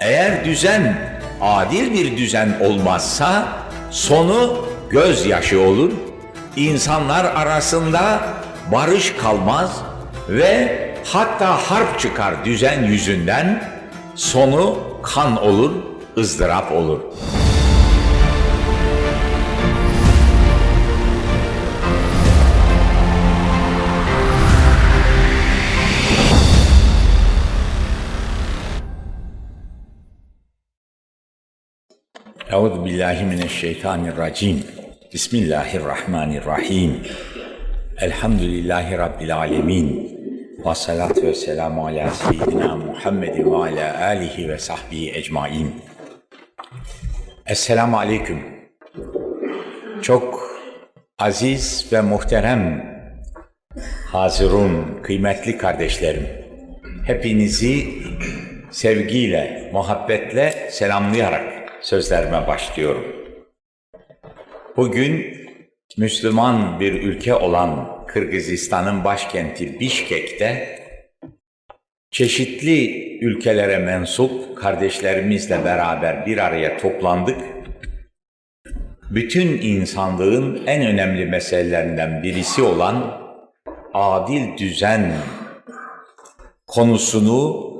Eğer düzen adil bir düzen olmazsa sonu gözyaşı olur. İnsanlar arasında barış kalmaz ve hatta harp çıkar düzen yüzünden sonu kan olur, ızdırap olur. Euzu billahi mineşşeytanirracim. Bismillahirrahmanirrahim. Elhamdülillahi rabbil alamin. Ve salatu ve selamu ala seyyidina Muhammedin ve ala alihi ve sahbihi ecmain. Esselamu aleyküm. Çok aziz ve muhterem hazirun, kıymetli kardeşlerim. Hepinizi sevgiyle, muhabbetle selamlayarak sözlerime başlıyorum. Bugün Müslüman bir ülke olan Kırgızistan'ın başkenti Bişkek'te çeşitli ülkelere mensup kardeşlerimizle beraber bir araya toplandık. Bütün insanlığın en önemli meselelerinden birisi olan adil düzen konusunu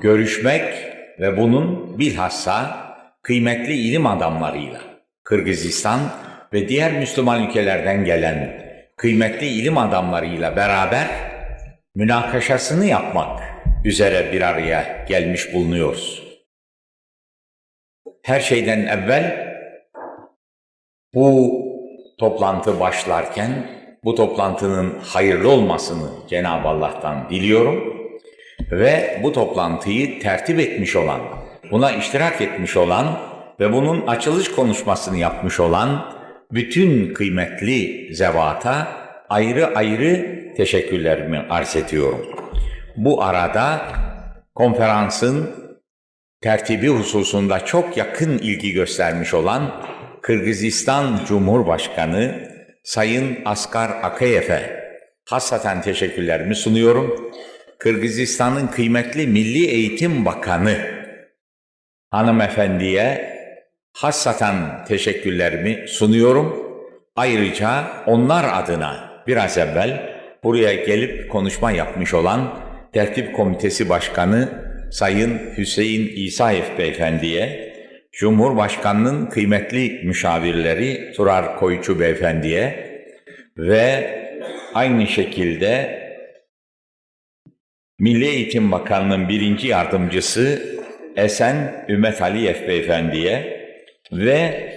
görüşmek ve bunun bilhassa kıymetli ilim adamlarıyla Kırgızistan ve diğer Müslüman ülkelerden gelen kıymetli ilim adamlarıyla beraber münakaşasını yapmak üzere bir araya gelmiş bulunuyoruz. Her şeyden evvel bu toplantı başlarken bu toplantının hayırlı olmasını Cenab-ı Allah'tan diliyorum ve bu toplantıyı tertip etmiş olan, buna iştirak etmiş olan ve bunun açılış konuşmasını yapmış olan bütün kıymetli zevata ayrı ayrı teşekkürlerimi arz ediyorum. Bu arada konferansın tertibi hususunda çok yakın ilgi göstermiş olan Kırgızistan Cumhurbaşkanı Sayın Asgar Akayev'e hasaten teşekkürlerimi sunuyorum. Kırgızistan'ın kıymetli Milli Eğitim Bakanı hanımefendiye hassaten teşekkürlerimi sunuyorum. Ayrıca onlar adına biraz evvel buraya gelip konuşma yapmış olan Tertip Komitesi Başkanı Sayın Hüseyin İsaev Beyefendi'ye, Cumhurbaşkanı'nın kıymetli müşavirleri Turar Koyucu Beyefendi'ye ve aynı şekilde Milli Eğitim Bakanlığı'nın birinci yardımcısı Esen Ümmet Aliyev Beyefendi'ye ve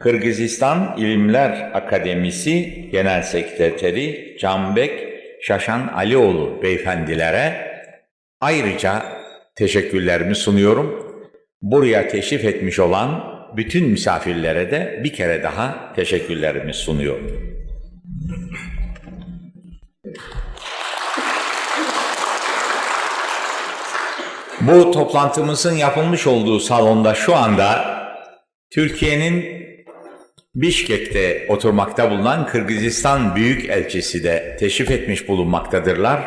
Kırgızistan İlimler Akademisi Genel Sekreteri Canbek Şaşan Alioğlu beyefendilere ayrıca teşekkürlerimi sunuyorum. Buraya teşrif etmiş olan bütün misafirlere de bir kere daha teşekkürlerimi sunuyorum. Bu toplantımızın yapılmış olduğu salonda şu anda Türkiye'nin Bişkek'te oturmakta bulunan Kırgızistan Büyükelçisi de teşrif etmiş bulunmaktadırlar.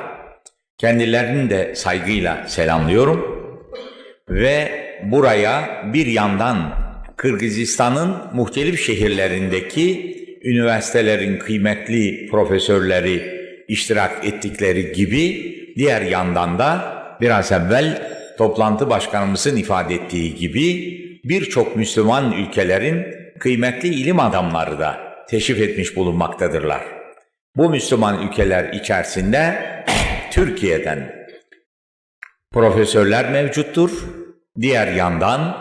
Kendilerini de saygıyla selamlıyorum. Ve buraya bir yandan Kırgızistan'ın muhtelif şehirlerindeki üniversitelerin kıymetli profesörleri iştirak ettikleri gibi diğer yandan da biraz evvel toplantı başkanımızın ifade ettiği gibi birçok Müslüman ülkelerin kıymetli ilim adamları da teşrif etmiş bulunmaktadırlar. Bu Müslüman ülkeler içerisinde Türkiye'den profesörler mevcuttur. Diğer yandan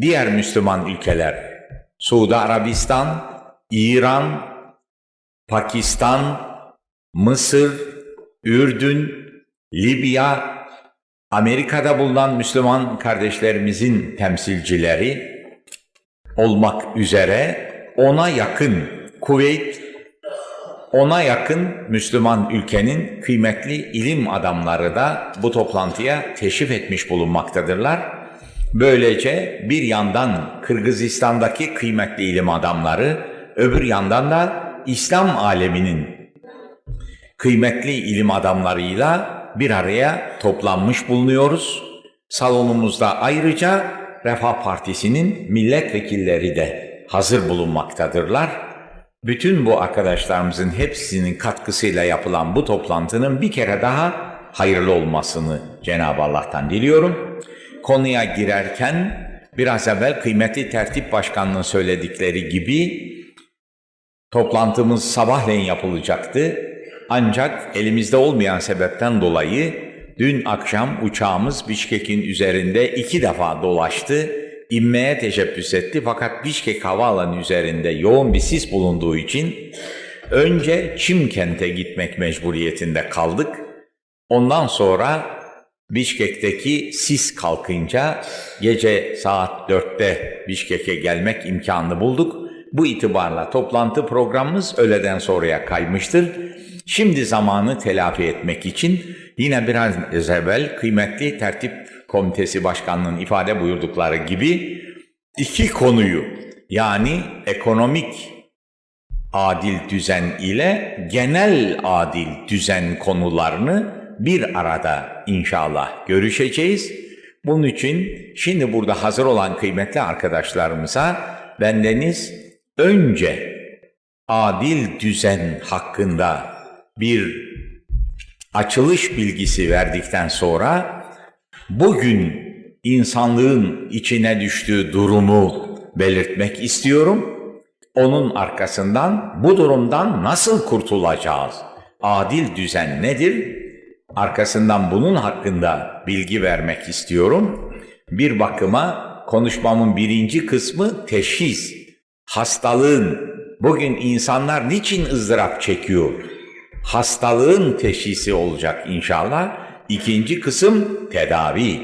diğer Müslüman ülkeler Suudi Arabistan, İran, Pakistan, Mısır, Ürdün, Libya, Amerika'da bulunan Müslüman kardeşlerimizin temsilcileri olmak üzere ona yakın Kuveyt, ona yakın Müslüman ülkenin kıymetli ilim adamları da bu toplantıya teşrif etmiş bulunmaktadırlar. Böylece bir yandan Kırgızistan'daki kıymetli ilim adamları, öbür yandan da İslam aleminin kıymetli ilim adamlarıyla bir araya toplanmış bulunuyoruz. Salonumuzda ayrıca Refah Partisi'nin milletvekilleri de hazır bulunmaktadırlar. Bütün bu arkadaşlarımızın hepsinin katkısıyla yapılan bu toplantının bir kere daha hayırlı olmasını Cenab-ı Allah'tan diliyorum. Konuya girerken biraz evvel kıymetli tertip başkanının söyledikleri gibi toplantımız sabahleyin yapılacaktı. Ancak elimizde olmayan sebepten dolayı dün akşam uçağımız Bişkek'in üzerinde iki defa dolaştı. İnmeye teşebbüs etti fakat Bişkek havaalanı üzerinde yoğun bir sis bulunduğu için önce Çimkent'e gitmek mecburiyetinde kaldık. Ondan sonra Bişkek'teki sis kalkınca gece saat 4'te Bişkek'e gelmek imkanını bulduk. Bu itibarla toplantı programımız öğleden sonraya kaymıştır. Şimdi zamanı telafi etmek için yine biraz evvel kıymetli tertip komitesi başkanının ifade buyurdukları gibi iki konuyu yani ekonomik adil düzen ile genel adil düzen konularını bir arada inşallah görüşeceğiz. Bunun için şimdi burada hazır olan kıymetli arkadaşlarımıza bendeniz önce adil düzen hakkında bir açılış bilgisi verdikten sonra bugün insanlığın içine düştüğü durumu belirtmek istiyorum. Onun arkasından bu durumdan nasıl kurtulacağız? Adil düzen nedir? Arkasından bunun hakkında bilgi vermek istiyorum. Bir bakıma konuşmamın birinci kısmı teşhis. Hastalığın, bugün insanlar niçin ızdırap çekiyor? Hastalığın teşhisi olacak inşallah. İkinci kısım tedavi.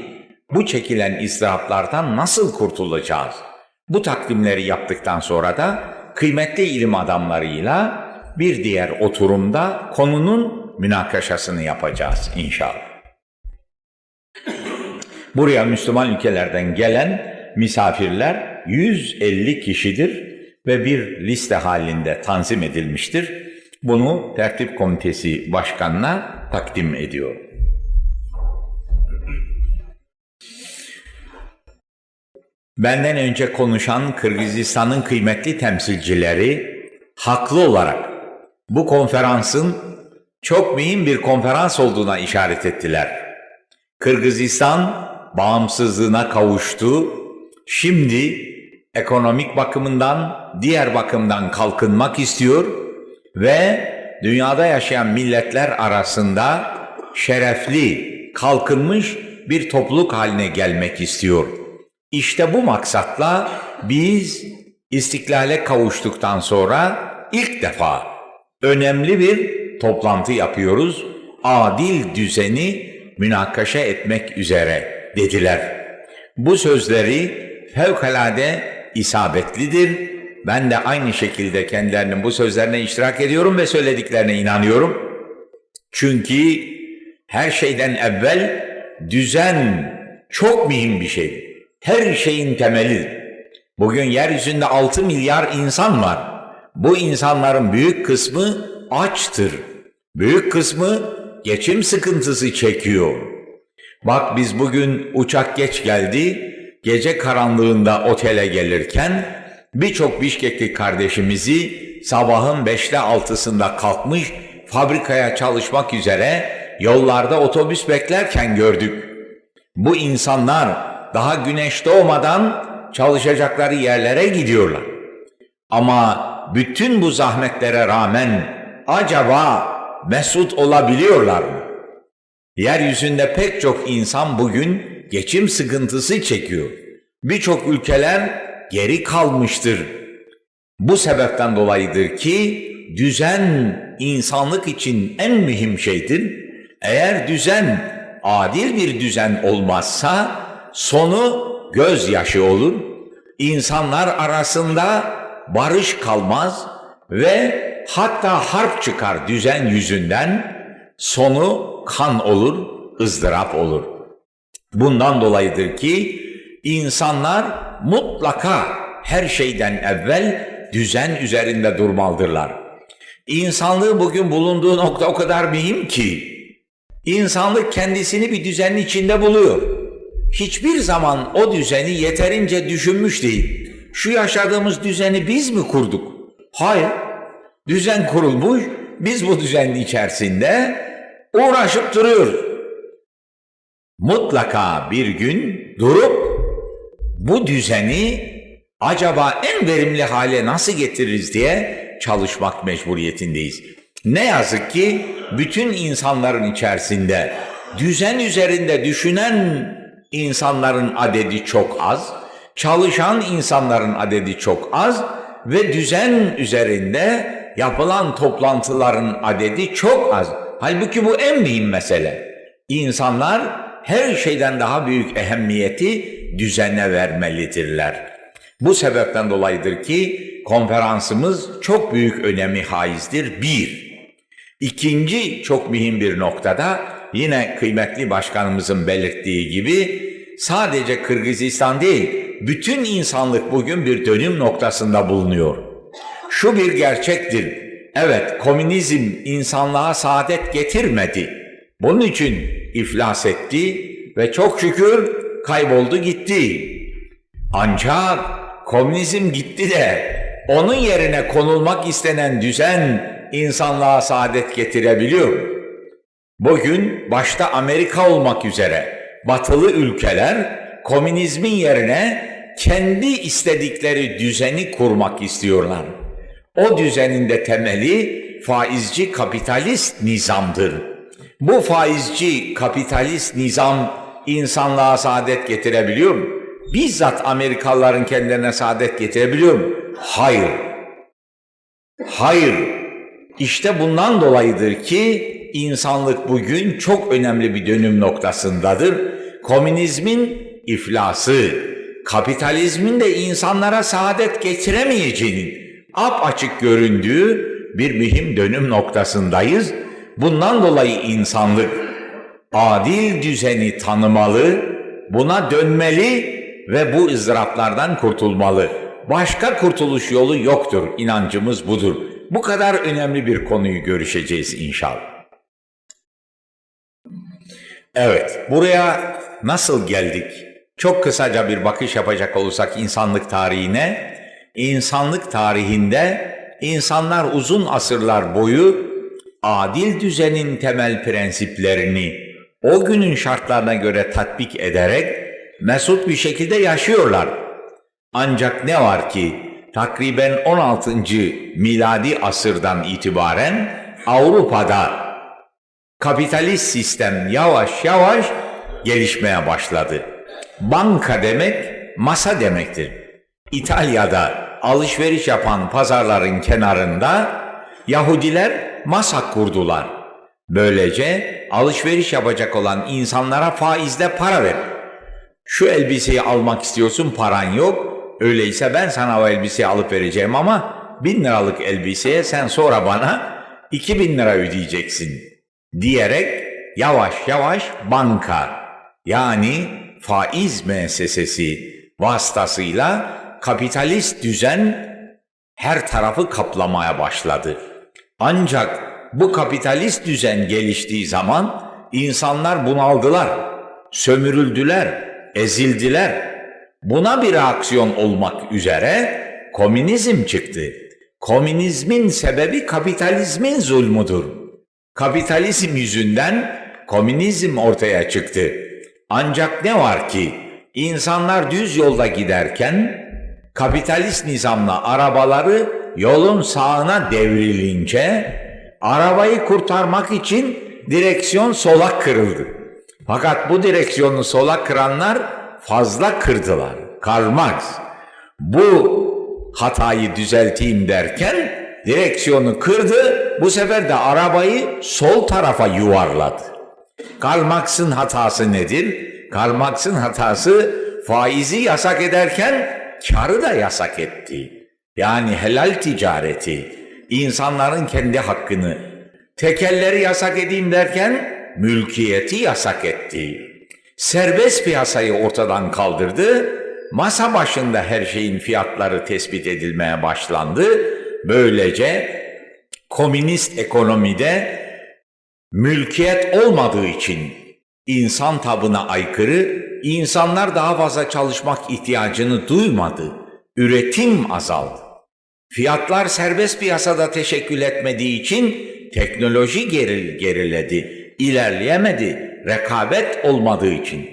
Bu çekilen ızdıraplardan nasıl kurtulacağız? Bu takdimleri yaptıktan sonra da kıymetli ilim adamlarıyla bir diğer oturumda konunun münakaşasını yapacağız inşallah. Buraya Müslüman ülkelerden gelen misafirler 150 kişidir ve bir liste halinde tanzim edilmiştir. Bunu tertip komitesi başkanına takdim ediyor. Benden önce konuşan Kırgızistan'ın kıymetli temsilcileri haklı olarak bu konferansın çok mühim bir konferans olduğuna işaret ettiler. Kırgızistan bağımsızlığına kavuştu. Şimdi ekonomik bakımından, diğer bakımdan kalkınmak istiyor ve dünyada yaşayan milletler arasında şerefli, kalkınmış bir topluluk haline gelmek istiyor. İşte bu maksatla biz istiklale kavuştuktan sonra ilk defa önemli bir toplantı yapıyoruz. Adil düzeni münakaşa etmek üzere dediler. Bu sözleri fevkalade isabetlidir. Ben de aynı şekilde kendilerinin bu sözlerine iştirak ediyorum ve söylediklerine inanıyorum. Çünkü her şeyden evvel düzen çok mühim bir şey. Her şeyin temelidir. Bugün yeryüzünde 6 milyar insan var. Bu insanların büyük kısmı açtır. Büyük kısmı geçim sıkıntısı çekiyor. Bak biz bugün uçak geç geldi. Gece karanlığında otele gelirken birçok Bişkekli kardeşimizi sabahın beşte altısında kalkmış fabrikaya çalışmak üzere yollarda otobüs beklerken gördük. Bu insanlar daha güneş doğmadan çalışacakları yerlere gidiyorlar. Ama bütün bu zahmetlere rağmen acaba mesut olabiliyorlar mı? Yeryüzünde pek çok insan bugün geçim sıkıntısı çekiyor. Birçok ülkeler geri kalmıştır. Bu sebepten dolayıdır ki düzen insanlık için en mühim şeydir. Eğer düzen adil bir düzen olmazsa sonu gözyaşı olur. İnsanlar arasında barış kalmaz ve hatta harp çıkar düzen yüzünden sonu kan olur, ızdırap olur. Bundan dolayıdır ki insanlar mutlaka her şeyden evvel düzen üzerinde durmalıdırlar. İnsanlığı bugün bulunduğu nokta o kadar mühim ki insanlık kendisini bir düzenin içinde buluyor. hiçbir zaman o düzeni yeterince düşünmüş değil. Şu yaşadığımız düzeni biz mi kurduk? Hayır. Düzen kurulmuş, biz bu düzenin içerisinde uğraşıp duruyoruz. Mutlaka bir gün durup bu düzeni acaba en verimli hale nasıl getiririz diye çalışmak mecburiyetindeyiz. Ne yazık ki bütün insanların içerisinde düzen üzerinde düşünen insanların adedi çok az, çalışan insanların adedi çok az ve düzen üzerinde yapılan toplantıların adedi çok az. Halbuki bu en mühim mesele. İnsanlar her şeyden daha büyük ehemmiyeti düzene vermelidirler. Bu sebepten dolayıdır ki konferansımız çok büyük önemi haizdir. Bir. İkinci çok mühim bir noktada yine kıymetli başkanımızın belirttiği gibi sadece Kırgızistan değil, bütün insanlık bugün bir dönüm noktasında bulunuyor. Şu bir gerçektir. Evet, komünizm insanlığa saadet getirmedi. Bunun için iflas etti ve çok şükür kayboldu gitti. Ancak komünizm gitti de onun yerine konulmak istenen düzen insanlığa saadet getirebiliyor. Bugün başta Amerika olmak üzere batılı ülkeler komünizmin yerine kendi istedikleri düzeni kurmak istiyorlar. O düzenin de temeli faizci kapitalist nizamdır. Bu faizci kapitalist nizam insanlığa saadet getirebiliyor mu? Bizzat Amerikalıların kendilerine saadet getirebiliyor mu? Hayır. Hayır. İşte bundan dolayıdır ki insanlık bugün çok önemli bir dönüm noktasındadır. Komünizmin iflası, kapitalizmin de insanlara saadet getiremeyeceğinin ap-açık göründüğü bir mühim dönüm noktasındayız. Bundan dolayı insanlık adil düzeni tanımalı, buna dönmeli ve bu ızdıraplardan kurtulmalı. Başka kurtuluş yolu yoktur. İnancımız budur. Bu kadar önemli bir konuyu görüşeceğiz inşallah. Evet, buraya nasıl geldik? Çok kısaca bir bakış yapacak olursak insanlık tarihine, insanlık tarihinde insanlar uzun asırlar boyu adil düzenin temel prensiplerini o günün şartlarına göre tatbik ederek mesut bir şekilde yaşıyorlar. Ancak ne var ki takriben 16. miladi asırdan itibaren Avrupa'da kapitalist sistem yavaş yavaş gelişmeye başladı. Banka demek masa demektir. İtalya'da alışveriş yapan pazarların kenarında Yahudiler masa kurdular. Böylece alışveriş yapacak olan insanlara faizle para ver. Şu elbiseyi almak istiyorsun paran yok. Öyleyse ben sana o elbiseyi alıp vereceğim ama bin liralık elbiseye sen sonra bana iki bin lira ödeyeceksin diyerek yavaş yavaş banka yani faiz müessesesi vasıtasıyla kapitalist düzen her tarafı kaplamaya başladı. Ancak bu kapitalist düzen geliştiği zaman insanlar bunaldılar, sömürüldüler, ezildiler. Buna bir reaksiyon olmak üzere komünizm çıktı. Komünizmin sebebi kapitalizmin zulmudur. Kapitalizm yüzünden komünizm ortaya çıktı. Ancak ne var ki insanlar düz yolda giderken kapitalist nizamla arabaları yolun sağına devrilince arabayı kurtarmak için direksiyon sola kırıldı. Fakat bu direksiyonu sola kıranlar fazla kırdılar. Karl Marx bu hatayı düzelteyim derken direksiyonu kırdı. Bu sefer de arabayı sol tarafa yuvarladı. Karl Marx'ın hatası nedir? Karl Marx'ın hatası faizi yasak ederken karı da yasak etti. Yani helal ticareti, insanların kendi hakkını, tekelleri yasak edeyim derken mülkiyeti yasak etti. Serbest piyasayı ortadan kaldırdı, masa başında her şeyin fiyatları tespit edilmeye başlandı. Böylece komünist ekonomide mülkiyet olmadığı için insan tabına aykırı insanlar daha fazla çalışmak ihtiyacını duymadı. Üretim azaldı. Fiyatlar serbest piyasada teşekkül etmediği için teknoloji geril geriledi, ilerleyemedi, rekabet olmadığı için.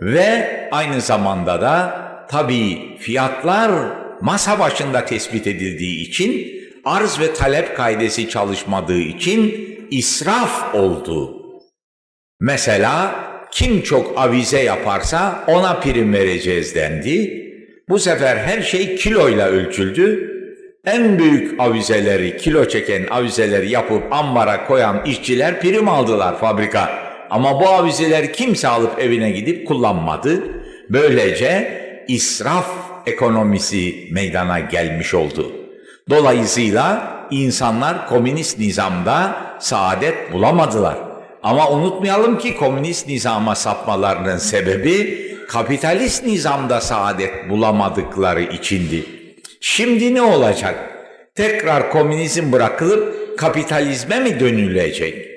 Ve aynı zamanda da tabii fiyatlar masa başında tespit edildiği için, arz ve talep kaidesi çalışmadığı için israf oldu. Mesela kim çok avize yaparsa ona prim vereceğiz dendi. Bu sefer her şey kiloyla ölçüldü. En büyük avizeleri, kilo çeken avizeleri yapıp ambara koyan işçiler prim aldılar fabrika. Ama bu avizeleri kimse alıp evine gidip kullanmadı. Böylece israf ekonomisi meydana gelmiş oldu. Dolayısıyla insanlar komünist nizamda saadet bulamadılar. Ama unutmayalım ki komünist nizama sapmalarının sebebi kapitalist nizamda saadet bulamadıkları içindi. Şimdi ne olacak? Tekrar komünizm bırakılıp kapitalizme mi dönülecek?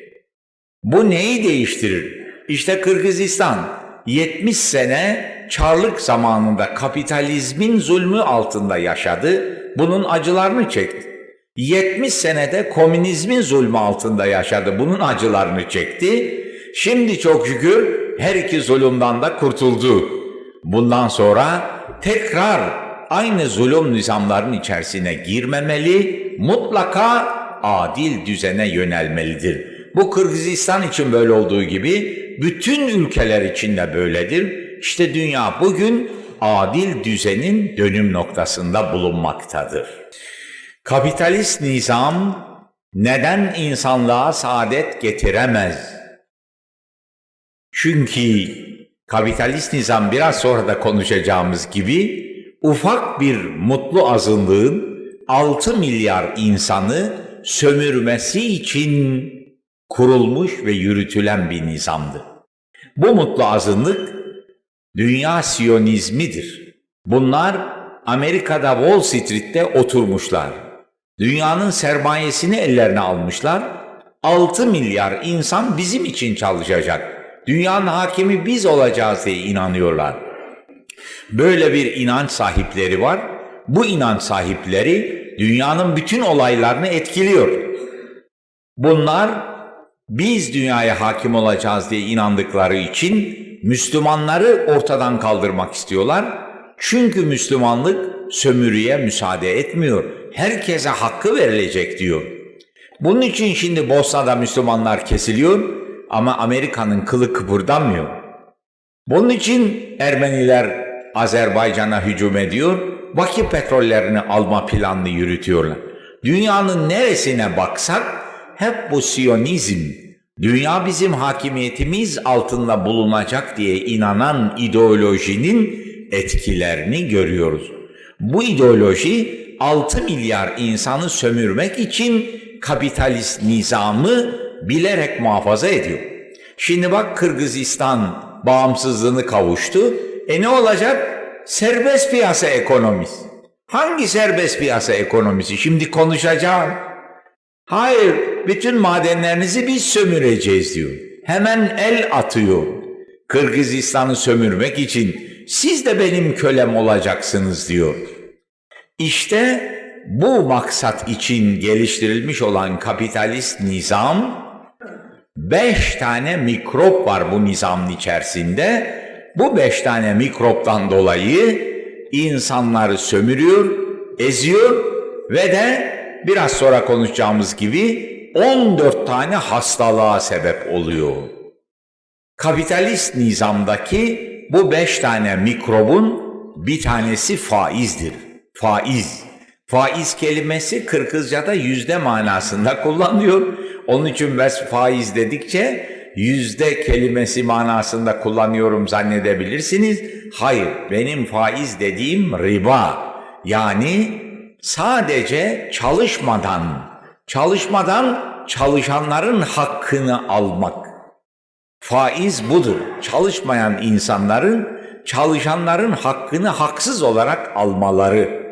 Bu neyi değiştirir? İşte Kırgızistan 70 sene Çarlık zamanında kapitalizmin zulmü altında yaşadı. Bunun acılarını çekti. 70 senede komünizmin zulmü altında yaşadı. Bunun acılarını çekti. Şimdi çok şükür her iki zulümden de kurtuldu. Bundan sonra tekrar aynı zulüm nizamların içerisine girmemeli, mutlaka adil düzene yönelmelidir. Bu Kırgızistan için böyle olduğu gibi bütün ülkeler için de böyledir. İşte dünya bugün adil düzenin dönüm noktasında bulunmaktadır. Kapitalist nizam neden insanlığa saadet getiremez? Çünkü kapitalist nizam biraz sonra da konuşacağımız gibi ufak bir mutlu azınlığın 6 milyar insanı sömürmesi için kurulmuş ve yürütülen bir nizamdı. Bu mutlu azınlık dünya siyonizmidir. Bunlar Amerika'da Wall Street'te oturmuşlar. Dünyanın sermayesini ellerine almışlar. 6 milyar insan bizim için çalışacak. Dünyanın hakimi biz olacağız diye inanıyorlar. Böyle bir inanç sahipleri var. Bu inanç sahipleri dünyanın bütün olaylarını etkiliyor. Bunlar biz dünyaya hakim olacağız diye inandıkları için Müslümanları ortadan kaldırmak istiyorlar. Çünkü Müslümanlık sömürüye müsaade etmiyor. Herkese hakkı verilecek diyor. Bunun için şimdi Bosna'da Müslümanlar kesiliyor ama Amerika'nın kılı kıpırdamıyor. Bunun için Ermeniler Azerbaycan'a hücum ediyor, Bakı petrollerini alma planını yürütüyorlar. Dünyanın neresine baksak hep bu Siyonizm, dünya bizim hakimiyetimiz altında bulunacak diye inanan ideolojinin etkilerini görüyoruz. Bu ideoloji 6 milyar insanı sömürmek için kapitalist nizamı bilerek muhafaza ediyor. Şimdi bak Kırgızistan bağımsızlığını kavuştu. E ne olacak? Serbest piyasa ekonomisi. Hangi serbest piyasa ekonomisi? Şimdi konuşacağım. Hayır, bütün madenlerinizi biz sömüreceğiz diyor. Hemen el atıyor. Kırgızistan'ı sömürmek için siz de benim kölem olacaksınız diyor. İşte bu maksat için geliştirilmiş olan kapitalist nizam, beş tane mikrop var bu nizamın içerisinde. Bu beş tane mikroptan dolayı insanları sömürüyor, eziyor ve de biraz sonra konuşacağımız gibi 14 tane hastalığa sebep oluyor. Kapitalist nizamdaki bu beş tane mikrobun bir tanesi faizdir. Faiz. Faiz kelimesi Kırgızca'da yüzde manasında kullanılıyor. Onun için ben faiz dedikçe yüzde kelimesi manasında kullanıyorum zannedebilirsiniz. Hayır, benim faiz dediğim riba. Yani sadece çalışmadan, çalışmadan çalışanların hakkını almak. Faiz budur. Çalışmayan insanların çalışanların hakkını haksız olarak almaları.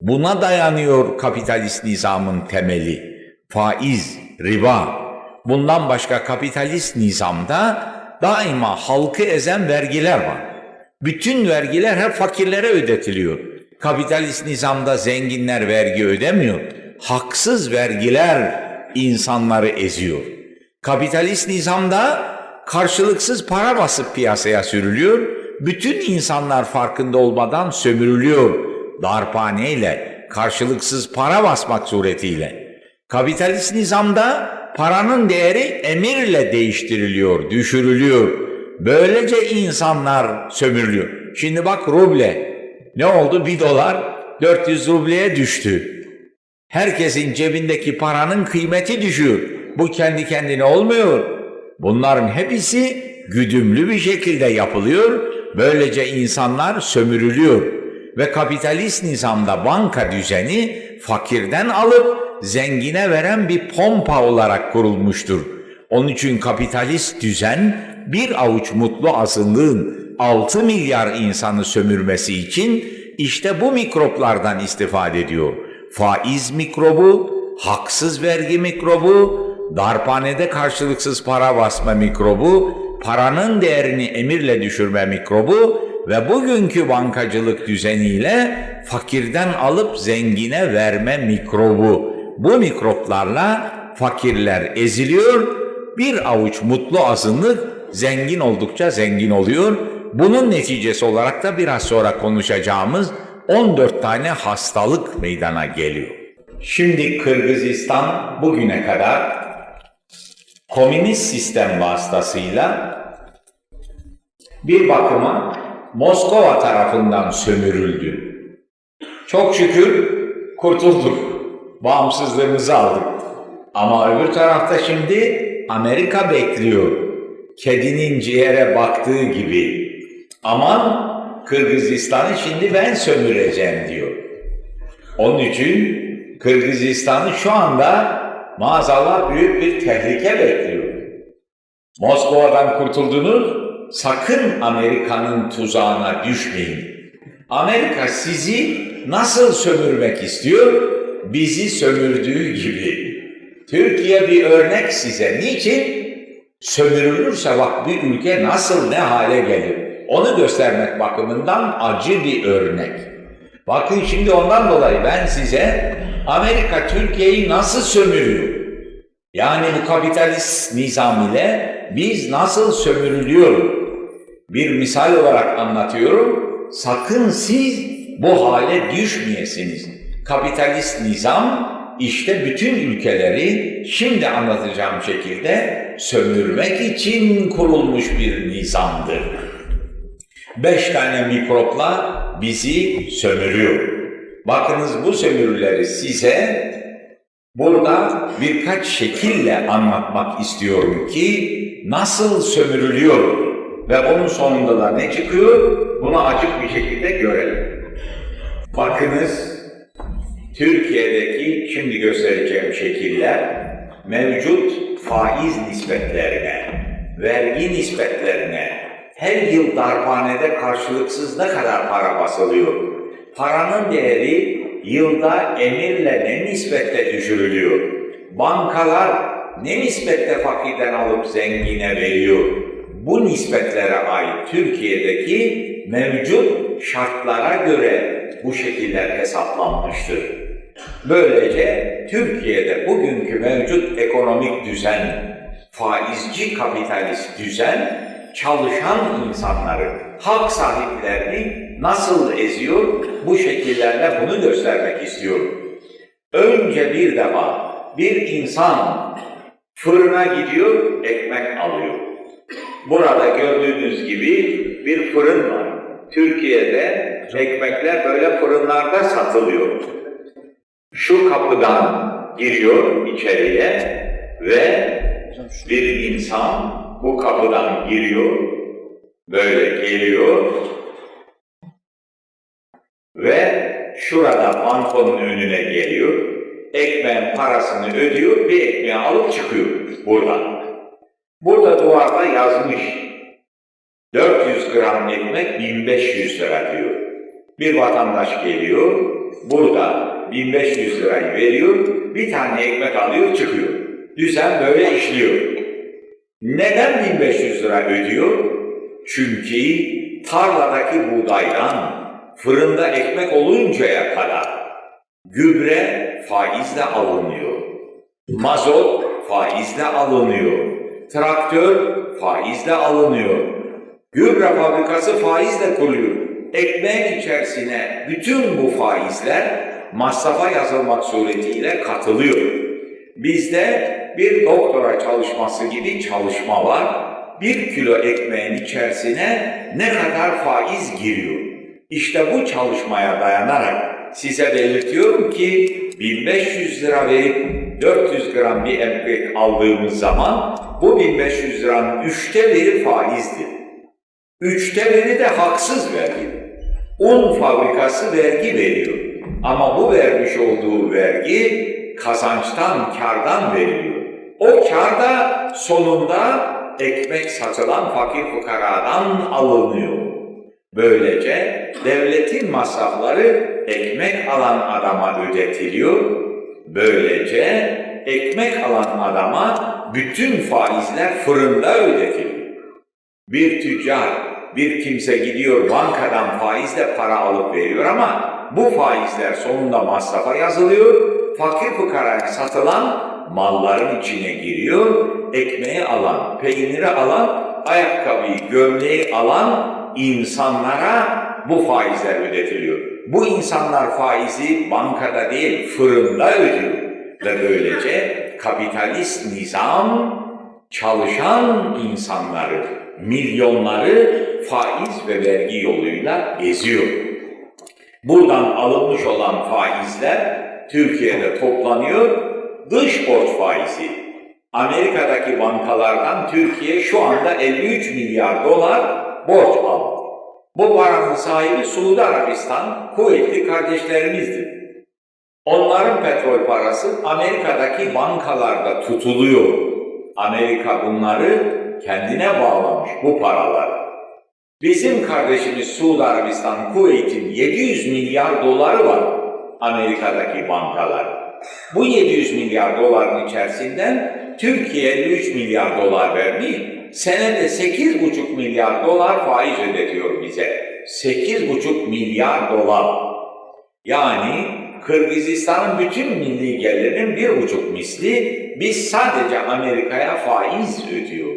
Buna dayanıyor kapitalist nizamın temeli. Faiz, riba. Bundan başka kapitalist nizamda daima halkı ezen vergiler var. Bütün vergiler hep fakirlere ödetiliyor. Kapitalist nizamda zenginler vergi ödemiyor. Haksız vergiler insanları eziyor. Kapitalist nizamda karşılıksız para basıp piyasaya sürülüyor. Bütün insanlar farkında olmadan sömürülüyor. Darphaneyle, karşılıksız para basmak suretiyle. Kapitalist nizamda paranın değeri emirle değiştiriliyor, düşürülüyor. Böylece insanlar sömürülüyor. Şimdi bak ruble. Ne oldu? Bir dolar 400 rubleye düştü. Herkesin cebindeki paranın kıymeti düşüyor. Bu kendi kendine olmuyor. Bunların hepsi güdümlü bir şekilde yapılıyor. Böylece insanlar sömürülüyor. Ve kapitalist nizamda banka düzeni fakirden alıp zengine veren bir pompa olarak kurulmuştur. Onun için kapitalist düzen bir avuç mutlu azınlığın 6 milyar insanı sömürmesi için işte bu mikroplardan istifade ediyor. Faiz mikrobu, haksız vergi mikrobu, darphanede karşılıksız para basma mikrobu, paranın değerini emirle düşürme mikrobu ve bugünkü bankacılık düzeniyle fakirden alıp zengine verme mikrobu. Bu mikroplarla fakirler eziliyor, bir avuç mutlu azınlık zengin oldukça zengin oluyor. Bunun neticesi olarak da biraz sonra konuşacağımız 14 tane hastalık meydana geliyor. Şimdi Kırgızistan bugüne kadar komünist sistem vasıtasıyla bir bakıma Moskova tarafından sömürüldü. Çok şükür kurtulduk. Bağımsızlığımızı aldık. Ama öbür tarafta şimdi Amerika bekliyor. Kedinin ciğere baktığı gibi. Aman Kırgızistan'ı şimdi ben sömüreceğim diyor. Onun için Kırgızistan'ı şu anda maazallah büyük bir tehlike bekliyor. Moskova'dan kurtuldunuz, sakın Amerika'nın tuzağına düşmeyin. Amerika sizi nasıl sömürmek istiyor? Bizi sömürdüğü gibi. Türkiye bir örnek size. Niçin? Sömürülürse bak bir ülke nasıl ne hale gelir? Onu göstermek bakımından acı bir örnek. Bakın şimdi ondan dolayı ben size Amerika Türkiye'yi nasıl sömürüyor? Yani bu kapitalist nizam ile biz nasıl sömürülüyoruz? Bir misal olarak anlatıyorum. Sakın siz bu hale düşmeyesiniz. Kapitalist nizam işte bütün ülkeleri şimdi anlatacağım şekilde sömürmek için kurulmuş bir nizamdır. Beş tane mikropla bizi sömürüyor. Bakınız bu sömürüleri size burada birkaç şekille anlatmak istiyorum ki nasıl sömürülüyor ve onun sonunda da ne çıkıyor bunu açık bir şekilde görelim. Bakınız Türkiye'deki şimdi göstereceğim şekiller mevcut faiz nispetlerine, vergi nispetlerine, her yıl darphanede karşılıksız ne kadar para basılıyor? Paranın değeri yılda emirle ne nispetle düşürülüyor? Bankalar ne nispetle fakirden alıp zengine veriyor? Bu nispetlere ait Türkiye'deki mevcut şartlara göre bu şekiller hesaplanmıştır. Böylece Türkiye'de bugünkü mevcut ekonomik düzen, faizci kapitalist düzen, çalışan insanları, hak sahiplerini nasıl eziyor, bu şekillerle bunu göstermek istiyorum. Önce bir defa bir insan fırına gidiyor, ekmek alıyor. Burada gördüğünüz gibi bir fırın var. Türkiye'de ekmekler böyle fırınlarda satılıyor. Şu kapıdan giriyor içeriye ve bir insan bu kapıdan giriyor, böyle geliyor ve şurada bankonun önüne geliyor, ekmeğin parasını ödüyor, bir ekmeği alıp çıkıyor buradan. Burada duvarda yazmış, 400 gram ekmek 1500 lira diyor. Bir vatandaş geliyor, burada 1500 lirayı veriyor, bir tane ekmek alıyor çıkıyor. Düzen böyle işliyor. Neden 1500 lira ödüyor? Çünkü tarladaki buğdaydan fırında ekmek oluncaya kadar gübre faizle alınıyor. Mazot faizle alınıyor. Traktör faizle alınıyor. Gübre fabrikası faizle kuruluyor. Ekmeğin içerisine bütün bu faizler masrafa yazılmak suretiyle katılıyor. Bizde bir doktora çalışması gibi çalışma var. Bir kilo ekmeğin içerisine ne kadar faiz giriyor? İşte bu çalışmaya dayanarak size belirtiyorum ki 1500 lira verip 400 gram bir ekmek aldığımız zaman bu 1500 liranın üçte biri faizdir. Üçte biri de haksız vergi. Un fabrikası vergi veriyor. Ama bu vermiş olduğu vergi kazançtan, kardan veriliyor. O kar da sonunda ekmek satılan fakir fukaradan alınıyor. Böylece devletin masrafları ekmek alan adama ödetiliyor. Böylece ekmek alan adama bütün faizler fırında ödetiliyor. Bir tüccar, bir kimse gidiyor bankadan faizle para alıp veriyor ama bu faizler sonunda masrafa yazılıyor. Fakir fukaraya satılan malların içine giriyor. Ekmeği alan, peyniri alan, ayakkabıyı, gömleği alan insanlara bu faizler ödetiliyor. Bu insanlar faizi bankada değil fırında ödüyor. Ve böylece kapitalist nizam çalışan insanları, milyonları faiz ve vergi yoluyla eziyor. Buradan alınmış olan faizler Türkiye'de toplanıyor, dış borç faizi. Amerika'daki bankalardan Türkiye şu anda 53 milyar dolar borç aldı. Bu paranın sahibi Suudi Arabistan, kuvvetli kardeşlerimizdir. Onların petrol parası Amerika'daki bankalarda tutuluyor. Amerika bunları kendine bağlamış bu paralar. Bizim kardeşimiz Suudi Arabistan, Kuveyt'in 700 milyar doları var Amerika'daki bankalar. Bu 700 milyar doların içerisinden Türkiye 53 milyar dolar vermiş, senede 8,5 milyar dolar faiz ödetiyor bize. 8,5 milyar dolar. Yani Kırgızistan'ın bütün milli gelirinin bir buçuk misli biz sadece Amerika'ya faiz ödüyor.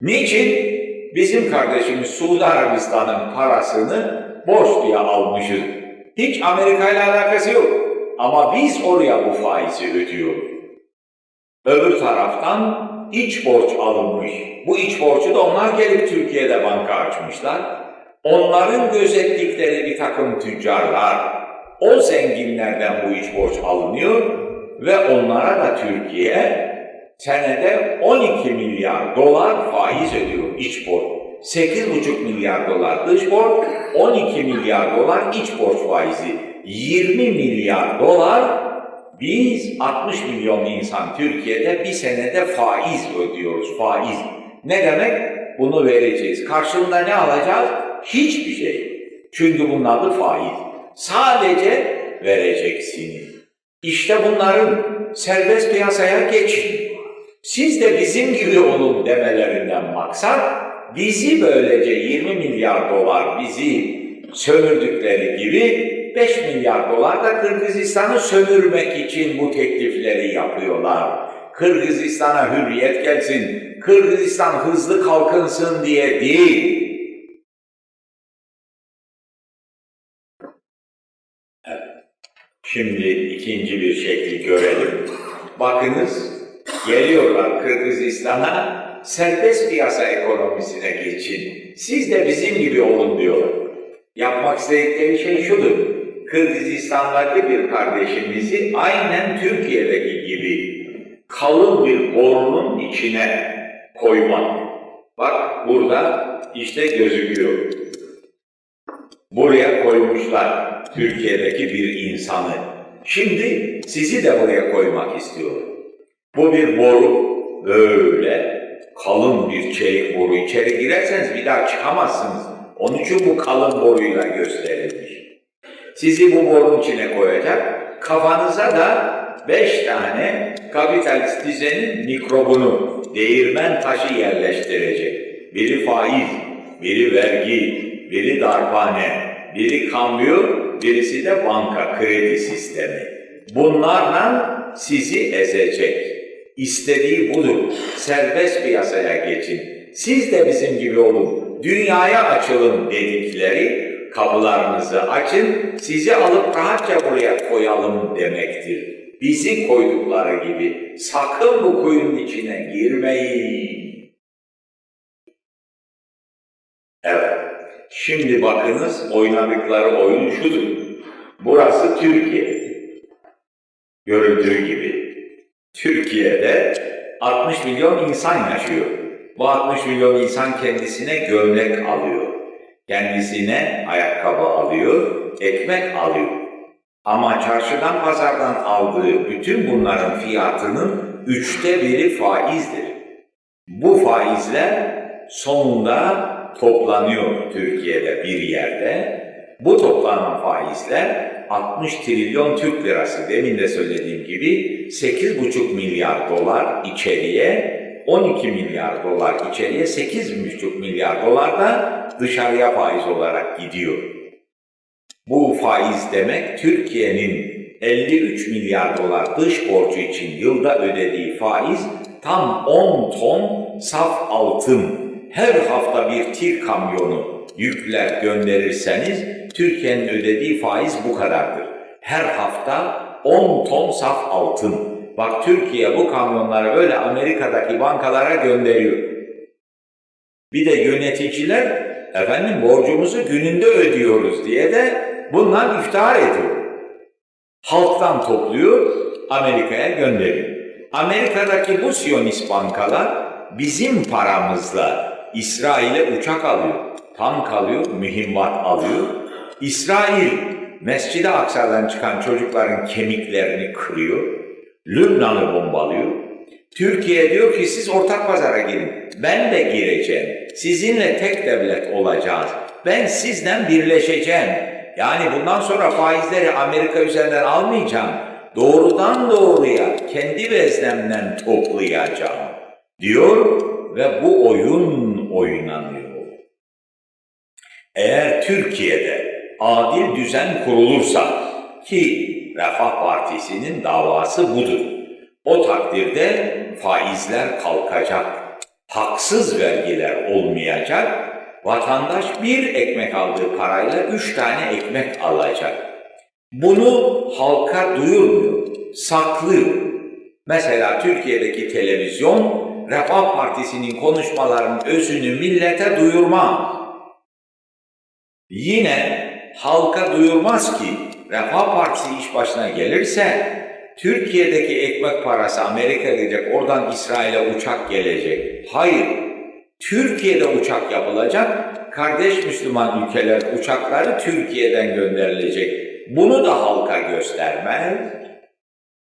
Niçin? Bizim kardeşimiz Suudi Arabistan'ın parasını borç diye almışız. Hiç Amerika ile alakası yok. Ama biz oraya bu faizi ödüyoruz. Öbür taraftan iç borç alınmış. Bu iç borcu da onlar gelip Türkiye'de banka açmışlar. Onların bir takım tüccarlar, o zenginlerden bu iç borç alınıyor ve onlara da Türkiye senede 12 milyar dolar faiz ödüyor iç borç. 8,5 milyar dolar dış borç, 12 milyar dolar iç borç faizi. 20 milyar dolar biz 60 milyon insan Türkiye'de bir senede faiz ödüyoruz, faiz. Ne demek? Bunu vereceğiz. Karşılığında ne alacağız? Hiçbir şey. Çünkü bunun adı faiz. Sadece vereceksiniz. İşte bunların serbest piyasaya geçin. Siz de bizim gibi olun demelerinden maksat, bizi böylece 20 milyar dolar bizi sömürdükleri gibi 5 milyar dolar da Kırgızistan'ı sömürmek için bu teklifleri yapıyorlar. Kırgızistan'a hürriyet gelsin, Kırgızistan hızlı kalkınsın diye değil. Şimdi ikinci bir şekli görelim. Bakınız, geliyorlar Kırgızistan'a, serbest piyasa ekonomisine geçin. Siz de bizim gibi olun diyorlar. Yapmak istedikleri şey şudur. Kırgızistan'daki bir kardeşimizi aynen Türkiye'deki gibi kalın bir borunun içine koymak. Bak burada işte gözüküyor. Buraya koymuşlar Türkiye'deki bir insanı. Şimdi sizi de buraya koymak istiyor. Bu bir boru. Böyle kalın bir çelik boru. İçeri girerseniz bir daha çıkamazsınız. Onun için bu kalın boruyla gösterilmiş. Sizi bu borun içine koyacak. Kafanıza da beş tane kapitalist düzenin mikrobunu, değirmen taşı yerleştirecek. Biri faiz, biri vergi, biri darphane, biri kamyon, birisi de banka kredi sistemi. Bunlarla sizi ezecek. İstediği budur. Serbest piyasaya geçin. Siz de bizim gibi olun. Dünyaya açılın dedikleri kapılarınızı açın, sizi alıp rahatça buraya koyalım demektir. Bizi koydukları gibi sakın bu kuyunun içine girmeyin. Şimdi bakınız oynadıkları oyun şudur. Burası Türkiye. Görüldüğü gibi. Türkiye'de 60 milyon insan yaşıyor. Bu 60 milyon insan kendisine gömlek alıyor. Kendisine ayakkabı alıyor, ekmek alıyor. Ama çarşıdan pazardan aldığı bütün bunların fiyatının üçte biri faizdir. Bu faizler sonunda toplanıyor Türkiye'de bir yerde. Bu toplanan faizler 60 trilyon Türk lirası demin de söylediğim gibi 8,5 milyar dolar içeriye 12 milyar dolar içeriye 8,5 milyar dolar da dışarıya faiz olarak gidiyor. Bu faiz demek Türkiye'nin 53 milyar dolar dış borcu için yılda ödediği faiz tam 10 ton saf altın. Her hafta bir tir kamyonu yükler gönderirseniz Türkiye'nin ödediği faiz bu kadardır. Her hafta 10 ton saf altın. Bak Türkiye bu kamyonları böyle Amerika'daki bankalara gönderiyor. Bir de yöneticiler efendim borcumuzu gününde ödüyoruz diye de bundan iftihar ediyor. Halktan topluyor, Amerika'ya gönderiyor. Amerika'daki bu Siyonist bankalar bizim paramızla İsrail'e uçak alıyor, tank alıyor, mühimmat alıyor. İsrail Mescid-i Aksa'dan çıkan çocukların kemiklerini kırıyor, Lübnan'ı bombalıyor. Türkiye diyor ki siz ortak pazara girin. Ben de gireceğim. Sizinle tek devlet olacağız. Ben sizden birleşeceğim. Yani bundan sonra faizleri Amerika üzerinden almayacağım. Doğrudan doğruya kendi veznemden toplayacağım. Diyor ve bu oyun oynanıyor. Eğer Türkiye'de adil düzen kurulursa ki Refah Partisi'nin davası budur. O takdirde faizler kalkacak, haksız vergiler olmayacak, vatandaş bir ekmek aldığı parayla üç tane ekmek alacak. Bunu halka duyurmuyor, saklıyor. Mesela Türkiye'deki televizyon Refah Partisi'nin konuşmalarının özünü millete duyurmaz. Yine halka duyurmaz ki Refah Partisi iş başına gelirse Türkiye'deki ekmek parası Amerika'ya gidecek, oradan İsrail'e uçak gelecek. Hayır, Türkiye'de uçak yapılacak, kardeş Müslüman ülkeler uçakları Türkiye'den gönderilecek. Bunu da halka göstermez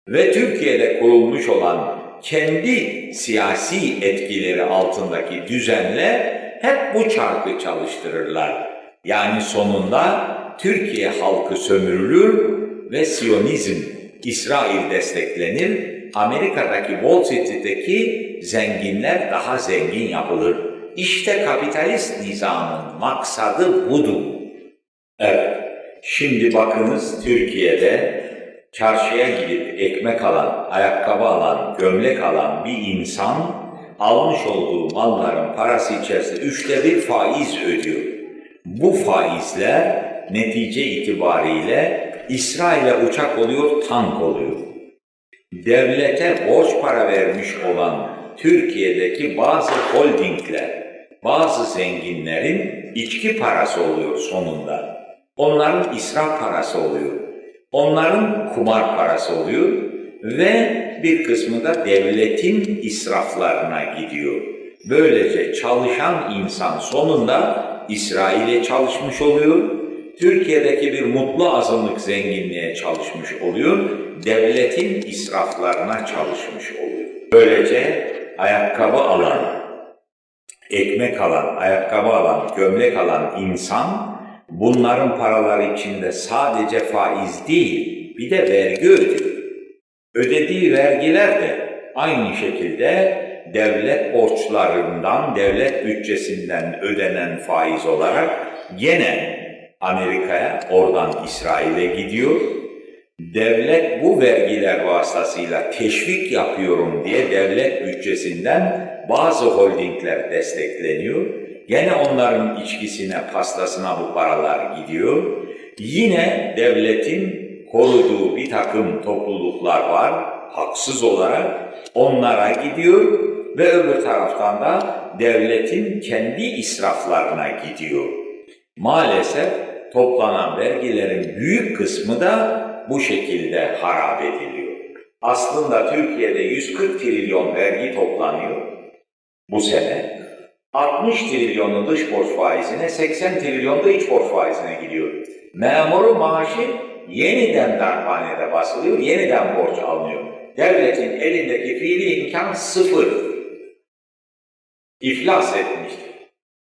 ve Türkiye'de kurulmuş olan kendi siyasi etkileri altındaki düzenle hep bu çarkı çalıştırırlar. Yani sonunda Türkiye halkı sömürülür ve Siyonizm, İsrail desteklenir, Amerika'daki Wall Street'teki zenginler daha zengin yapılır. İşte kapitalist nizamın maksadı budur. Evet, şimdi bakınız Türkiye'de çarşıya gidip ekmek alan, ayakkabı alan, gömlek alan bir insan almış olduğu malların parası içerisinde üçte bir faiz ödüyor. Bu faizler netice itibariyle İsrail'e uçak oluyor, tank oluyor. Devlete borç para vermiş olan Türkiye'deki bazı holdingler, bazı zenginlerin içki parası oluyor sonunda. Onların israf parası oluyor. Onların kumar parası oluyor ve bir kısmı da devletin israflarına gidiyor. Böylece çalışan insan sonunda İsrail'e çalışmış oluyor, Türkiye'deki bir mutlu azınlık zenginliğe çalışmış oluyor, devletin israflarına çalışmış oluyor. Böylece ayakkabı alan, ekmek alan, ayakkabı alan, gömlek alan insan bunların paraları içinde sadece faiz değil, bir de vergi ödüyor. Ödediği vergiler de aynı şekilde devlet borçlarından, devlet bütçesinden ödenen faiz olarak gene Amerika'ya, oradan İsrail'e gidiyor. Devlet bu vergiler vasıtasıyla teşvik yapıyorum diye devlet bütçesinden bazı holdingler destekleniyor. Gene onların içkisine, pastasına bu paralar gidiyor. Yine devletin koruduğu bir takım topluluklar var, haksız olarak onlara gidiyor ve öbür taraftan da devletin kendi israflarına gidiyor. Maalesef toplanan vergilerin büyük kısmı da bu şekilde harap ediliyor. Aslında Türkiye'de 140 trilyon vergi toplanıyor bu sene. 60 trilyonu dış borç faizine, 80 trilyon da iç borç faizine gidiyor. Memuru maaşı yeniden darphanede basılıyor, yeniden borç alınıyor. Devletin elindeki fiili imkan sıfır. İflas etmiştir.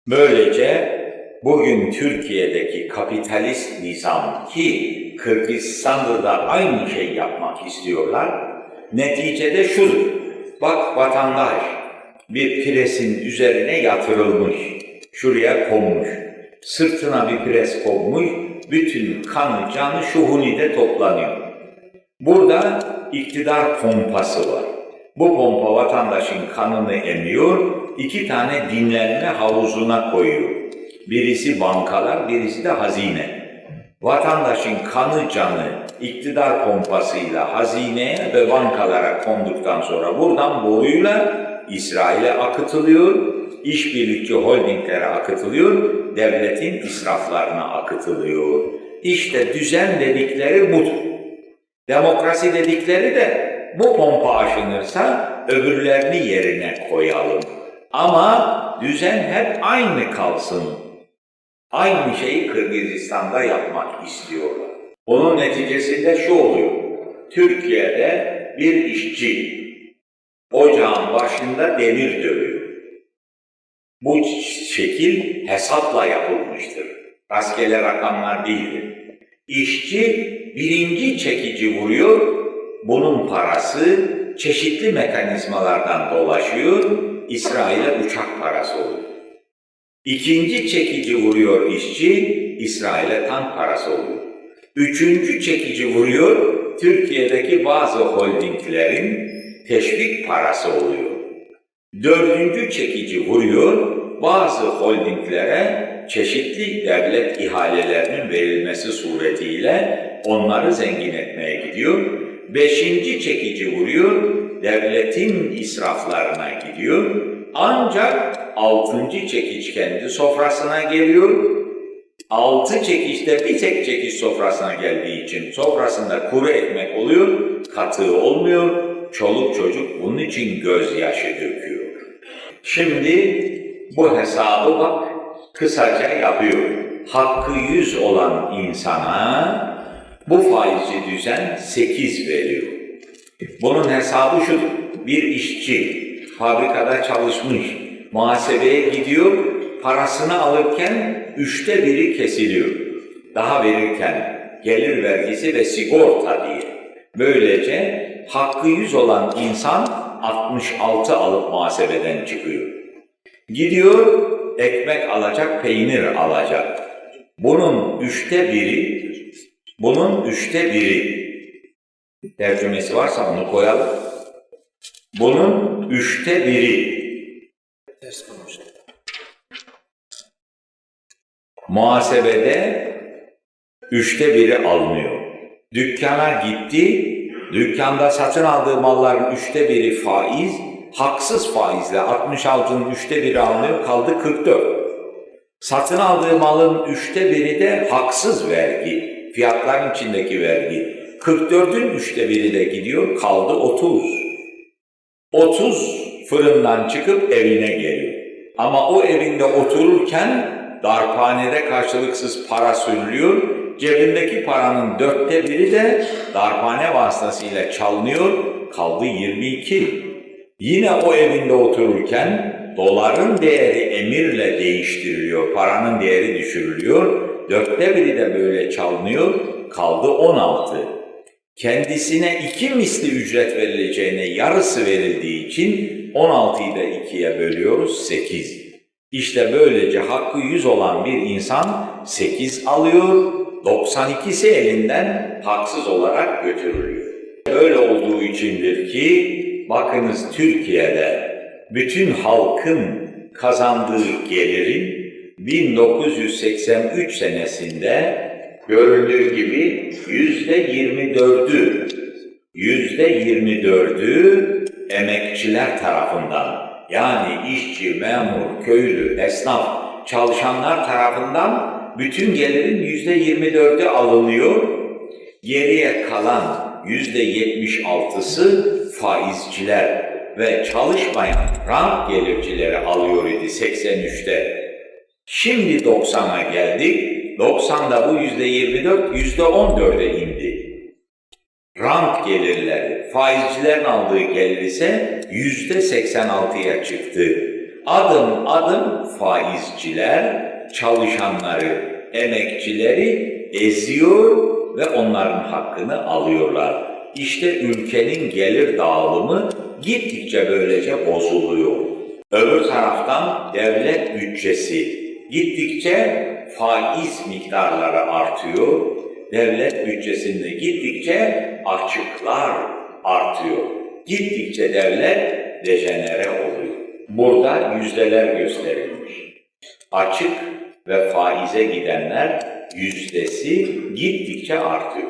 Böylece bugün Türkiye'deki kapitalist nizam ki Kırgızistan'da da aynı şey yapmak istiyorlar. Neticede şudur. Bak vatandaş bir presin üzerine yatırılmış. Şuraya konmuş. Sırtına bir pres konmuş. Bütün kanı canı şu hunide toplanıyor. Burada iktidar pompası var. Bu pompa vatandaşın kanını emiyor, iki tane dinlenme havuzuna koyuyor. Birisi bankalar, birisi de hazine. Vatandaşın kanı canı iktidar pompasıyla hazineye ve bankalara konduktan sonra buradan boruyla İsrail'e akıtılıyor, işbirlikçi holdinglere akıtılıyor, devletin israflarına akıtılıyor. İşte düzen dedikleri budur. Demokrasi dedikleri de bu pompa aşınırsa öbürlerini yerine koyalım. Ama düzen hep aynı kalsın. Aynı şeyi Kırgızistan'da yapmak istiyorlar. Onun neticesinde şu oluyor. Türkiye'de bir işçi ocağın başında demir dövüyor. Bu şekil hesapla yapılmıştır. Rastgele rakamlar değildir. İşçi birinci çekici vuruyor, bunun parası çeşitli mekanizmalardan dolaşıyor, İsrail'e uçak parası oluyor. İkinci çekici vuruyor işçi, İsrail'e tank parası oluyor. Üçüncü çekici vuruyor, Türkiye'deki bazı holdinglerin teşvik parası oluyor. Dördüncü çekici vuruyor, bazı holdinglere çeşitli devlet ihalelerinin verilmesi suretiyle onları zengin etmeye gidiyor. Beşinci çekici vuruyor, devletin israflarına gidiyor. Ancak altıncı çekiç kendi sofrasına geliyor. Altı çekişte bir tek çekiş sofrasına geldiği için sofrasında kuru ekmek oluyor, katığı olmuyor. Çoluk çocuk bunun için gözyaşı döküyor. Şimdi bu hesabı bak kısaca yapıyor. Hakkı yüz olan insana bu faizci düzen sekiz veriyor. Bunun hesabı şudur. Bir işçi fabrikada çalışmış, muhasebeye gidiyor, parasını alırken üçte biri kesiliyor. Daha verirken gelir vergisi ve sigorta diye. Böylece hakkı yüz olan insan 66 alıp muhasebeden çıkıyor. Gidiyor, ekmek alacak, peynir alacak. Bunun üçte biri, bunun üçte biri, tercümesi varsa onu koyalım. Bunun üçte biri, muhasebede üçte biri alınıyor. Dükkana gitti, dükkanda satın aldığı malların üçte biri faiz, haksız faizle 66'ın üçte biri alınıyor, kaldı 44. Satın aldığı malın üçte biri de haksız vergi, fiyatların içindeki vergi. 44'ün üçte biri de gidiyor, kaldı 30. 30 fırından çıkıp evine geliyor. Ama o evinde otururken darphanede karşılıksız para sürülüyor. Cebindeki paranın dörtte biri de darphane vasıtasıyla çalınıyor. Kaldı 22. Yine o evinde otururken doların değeri emirle değiştiriliyor. Paranın değeri düşürülüyor. Dörtte biri de böyle çalınıyor. Kaldı 16. kendisine iki misli ücret verileceğine yarısı verildiği için 16'yı da ikiye bölüyoruz 8. İşte böylece hakkı 100 olan bir insan 8 alıyor, 92'si elinden haksız olarak götürülüyor. Böyle olduğu içindir ki bakınız Türkiye'de bütün halkın kazandığı gelirin 1983 senesinde görüldüğü gibi yüzde 24'ü yüzde 24'ü emekçiler tarafından yani işçi, memur, köylü, esnaf, çalışanlar tarafından bütün gelirin yüzde 24'ü alınıyor. Geriye kalan yüzde 76'sı faizciler ve çalışmayan rant gelircileri alıyor idi 83'te. Şimdi 90'a geldik. 90'da bu yüzde 24, yüzde 14'e indi. Rant gelirleri, faizcilerin aldığı gelir ise yüzde 86'ya çıktı. Adım adım faizciler çalışanları, emekçileri eziyor ve onların hakkını alıyorlar. İşte ülkenin gelir dağılımı gittikçe böylece bozuluyor. Öbür taraftan devlet bütçesi gittikçe faiz miktarları artıyor. Devlet bütçesinde gittikçe açıklar artıyor. Gittikçe devlet dejenere oluyor. Burada yüzdeler gösterilmiş. Açık ve faize gidenler yüzdesi gittikçe artıyor.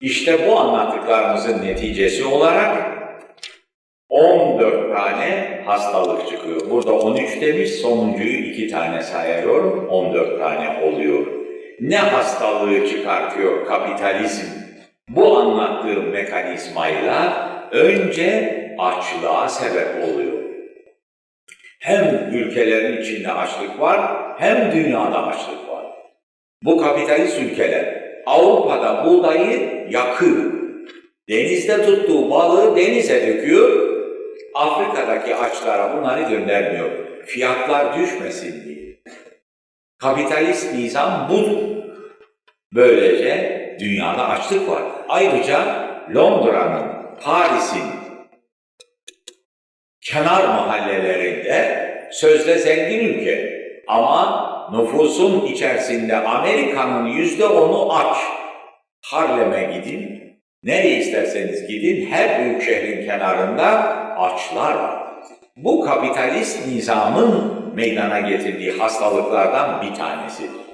İşte bu anlattıklarımızın neticesi olarak 14 tane hastalık çıkıyor. Burada 13 demiş, sonuncuyu 2 tane sayıyorum, 14 tane oluyor. Ne hastalığı çıkartıyor kapitalizm? Bu anlattığım mekanizmayla önce açlığa sebep oluyor. Hem ülkelerin içinde açlık var, hem dünyada açlık var. Bu kapitalist ülkeler Avrupa'da buğdayı yakıyor. Denizde tuttuğu balığı denize döküyor. Afrika'daki açlara bunları göndermiyor. Fiyatlar düşmesin diye. Kapitalist nizam budur. Böylece dünyada açlık var. Ayrıca Londra'nın, Paris'in kenar mahallelerinde sözde zengin ülke ama nüfusun içerisinde Amerika'nın yüzde onu aç. Harlem'e gidin, nereye isterseniz gidin, her büyük şehrin kenarında açlar var. Bu kapitalist nizamın meydana getirdiği hastalıklardan bir tanesidir.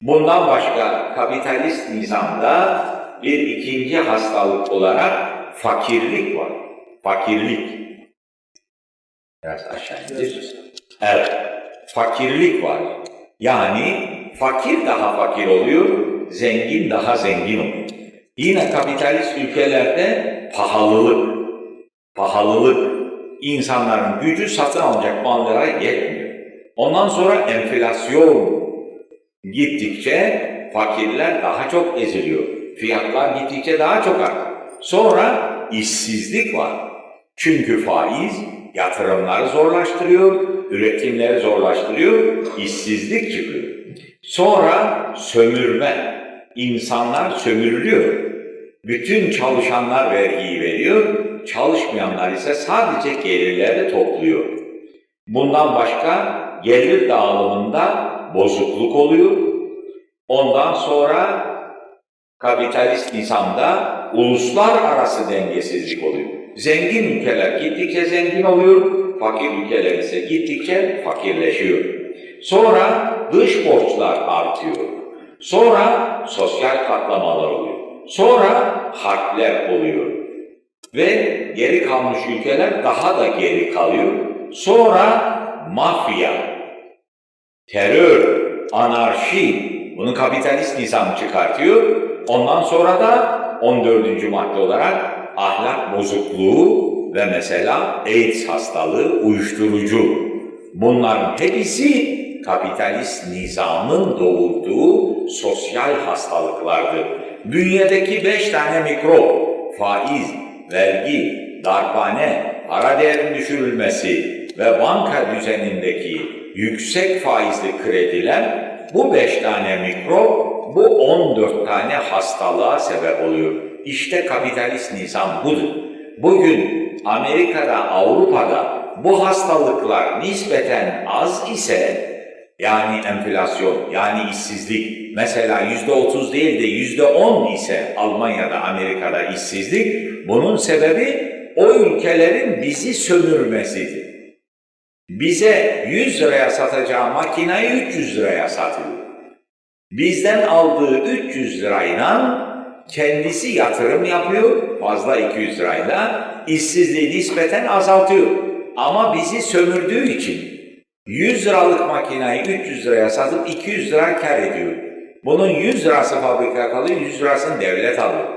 Bundan başka kapitalist nizamda bir ikinci hastalık olarak fakirlik var. Fakirlik. Biraz aşağı indir. Evet. Fakirlik var. Yani fakir daha fakir oluyor, zengin daha zengin oluyor. Yine kapitalist ülkelerde pahalılık. Pahalılık. insanların gücü satın alacak mallara yetmiyor. Ondan sonra enflasyon gittikçe fakirler daha çok eziliyor. Fiyatlar gittikçe daha çok artıyor. Sonra işsizlik var. Çünkü faiz yatırımları zorlaştırıyor, üretimleri zorlaştırıyor, işsizlik çıkıyor. Sonra sömürme. İnsanlar sömürülüyor. Bütün çalışanlar vergiyi veriyor, çalışmayanlar ise sadece gelirleri topluyor. Bundan başka gelir dağılımında bozukluk oluyor. Ondan sonra kapitalist nizamda uluslar arası dengesizlik oluyor. Zengin ülkeler gittikçe zengin oluyor, fakir ülkeler ise gittikçe fakirleşiyor. Sonra dış borçlar artıyor. Sonra sosyal katlamalar oluyor. Sonra harpler oluyor. Ve geri kalmış ülkeler daha da geri kalıyor. Sonra mafya, terör, anarşi, bunu kapitalist nizam çıkartıyor. Ondan sonra da 14. madde olarak ahlak bozukluğu ve mesela AIDS hastalığı, uyuşturucu. Bunların hepsi kapitalist nizamın doğurduğu sosyal hastalıklardır. Bünyedeki beş tane mikrop, faiz, vergi, darphane, para değerinin düşürülmesi ve banka düzenindeki yüksek faizli krediler bu beş tane mikrop bu 14 tane hastalığa sebep oluyor. İşte kapitalist nizam budur. Bugün Amerika'da, Avrupa'da bu hastalıklar nispeten az ise yani enflasyon, yani işsizlik mesela yüzde otuz değil de yüzde on ise Almanya'da, Amerika'da işsizlik bunun sebebi o ülkelerin bizi sömürmesidir. Bize 100 liraya satacağı makinayı 300 liraya satıyor. Bizden aldığı 300 lirayla kendisi yatırım yapıyor, fazla 200 lirayla, işsizliği nispeten azaltıyor. Ama bizi sömürdüğü için 100 liralık makinayı 300 liraya satıp 200 lira kar ediyor. Bunun 100 lirası fabrika kalıyor, 100 lirasını devlet alıyor.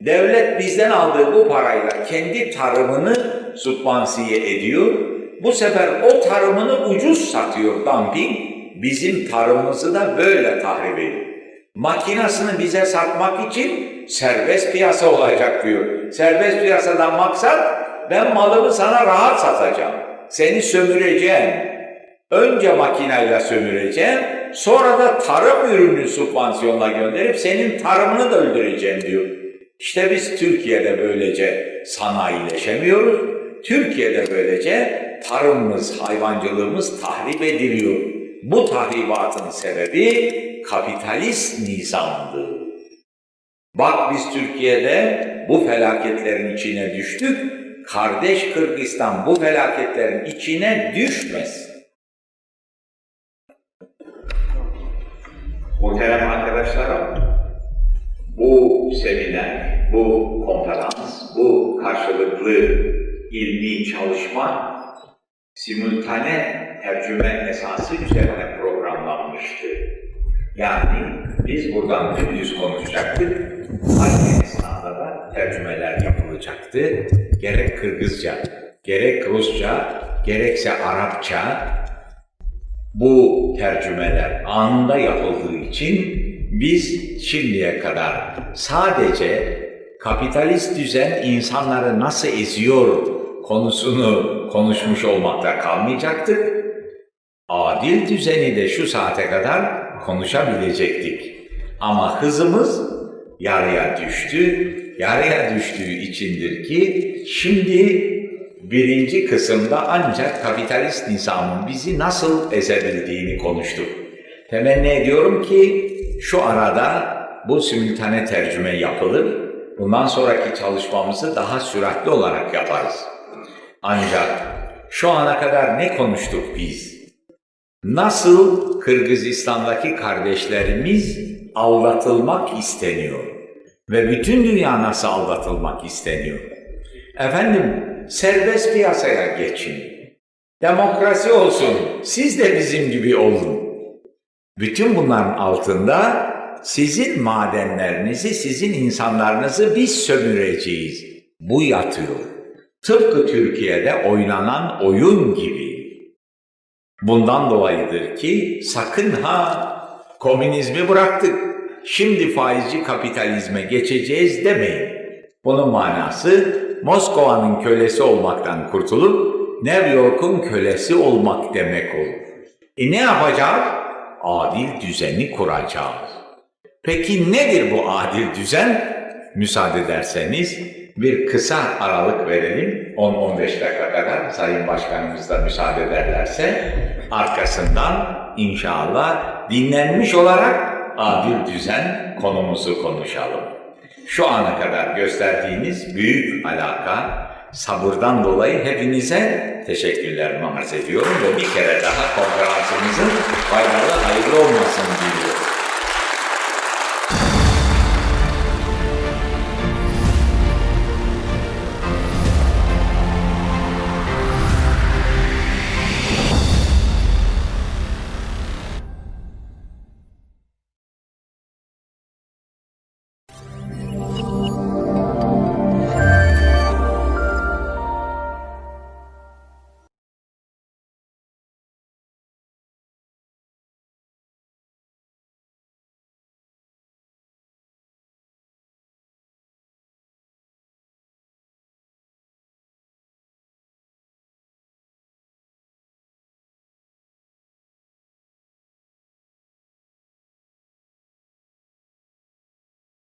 Devlet bizden aldığı bu parayla kendi tarımını subvansiye ediyor. Bu sefer o tarımını ucuz satıyor dumping. Bizim tarımımızı da böyle tahrip ediyor. Makinasını bize satmak için serbest piyasa olacak diyor. Serbest piyasadan maksat ben malımı sana rahat satacağım. Seni sömüreceğim. Önce makinayla sömüreceğim, sonra da tarım ürünü subvansiyonla gönderip senin tarımını da öldüreceğim diyor. İşte biz Türkiye'de böylece sanayileşemiyoruz. Türkiye'de böylece tarımımız, hayvancılığımız tahrip ediliyor. Bu tahribatın sebebi kapitalist nizamdır. Bak biz Türkiye'de bu felaketlerin içine düştük. Kardeş Kırgızistan bu felaketlerin içine düşmez. Muhterem arkadaşlarım, bu seminer, bu konferans, bu karşılıklı ilmi çalışma simultane tercüme esası üzerine programlanmıştı. Yani biz buradan dümdüz konuşacaktık, aynı esnada da tercümeler yapılacaktı. Gerek Kırgızca, gerek Rusça, gerekse Arapça, bu tercümeler anında yapıldığı için biz şimdiye kadar sadece kapitalist düzen insanları nasıl eziyor konusunu konuşmuş olmakta kalmayacaktık. Adil düzeni de şu saate kadar konuşabilecektik. Ama hızımız yarıya düştü. Yarıya düştüğü içindir ki şimdi birinci kısımda ancak kapitalist nizamın bizi nasıl ezebildiğini konuştuk. Temenni ediyorum ki şu arada bu simultane tercüme yapılır. Bundan sonraki çalışmamızı daha süratli olarak yaparız. Ancak şu ana kadar ne konuştuk biz? Nasıl Kırgızistan'daki kardeşlerimiz aldatılmak isteniyor? Ve bütün dünya nasıl aldatılmak isteniyor? Efendim serbest piyasaya geçin. Demokrasi olsun. Siz de bizim gibi olun. Bütün bunların altında sizin madenlerinizi, sizin insanlarınızı biz sömüreceğiz. Bu yatıyor. Tıpkı Türkiye'de oynanan oyun gibi. Bundan dolayıdır ki sakın ha komünizmi bıraktık. Şimdi faizci kapitalizme geçeceğiz demeyin. Bunun manası Moskova'nın kölesi olmaktan kurtulup New York'un kölesi olmak demek olur. E ne yapacağız? Adil düzeni kuracağız. Peki nedir bu adil düzen? Müsaade ederseniz bir kısa aralık verelim. 10-15 dakika kadar Sayın Başkanımız da müsaade ederlerse arkasından inşallah dinlenmiş olarak adil düzen konumuzu konuşalım. Şu ana kadar gösterdiğiniz büyük alaka, sabırdan dolayı hepinize teşekkürlerimi arz ediyorum ve bir kere daha konferansımızın faydalı hayırlı olmasını diliyorum.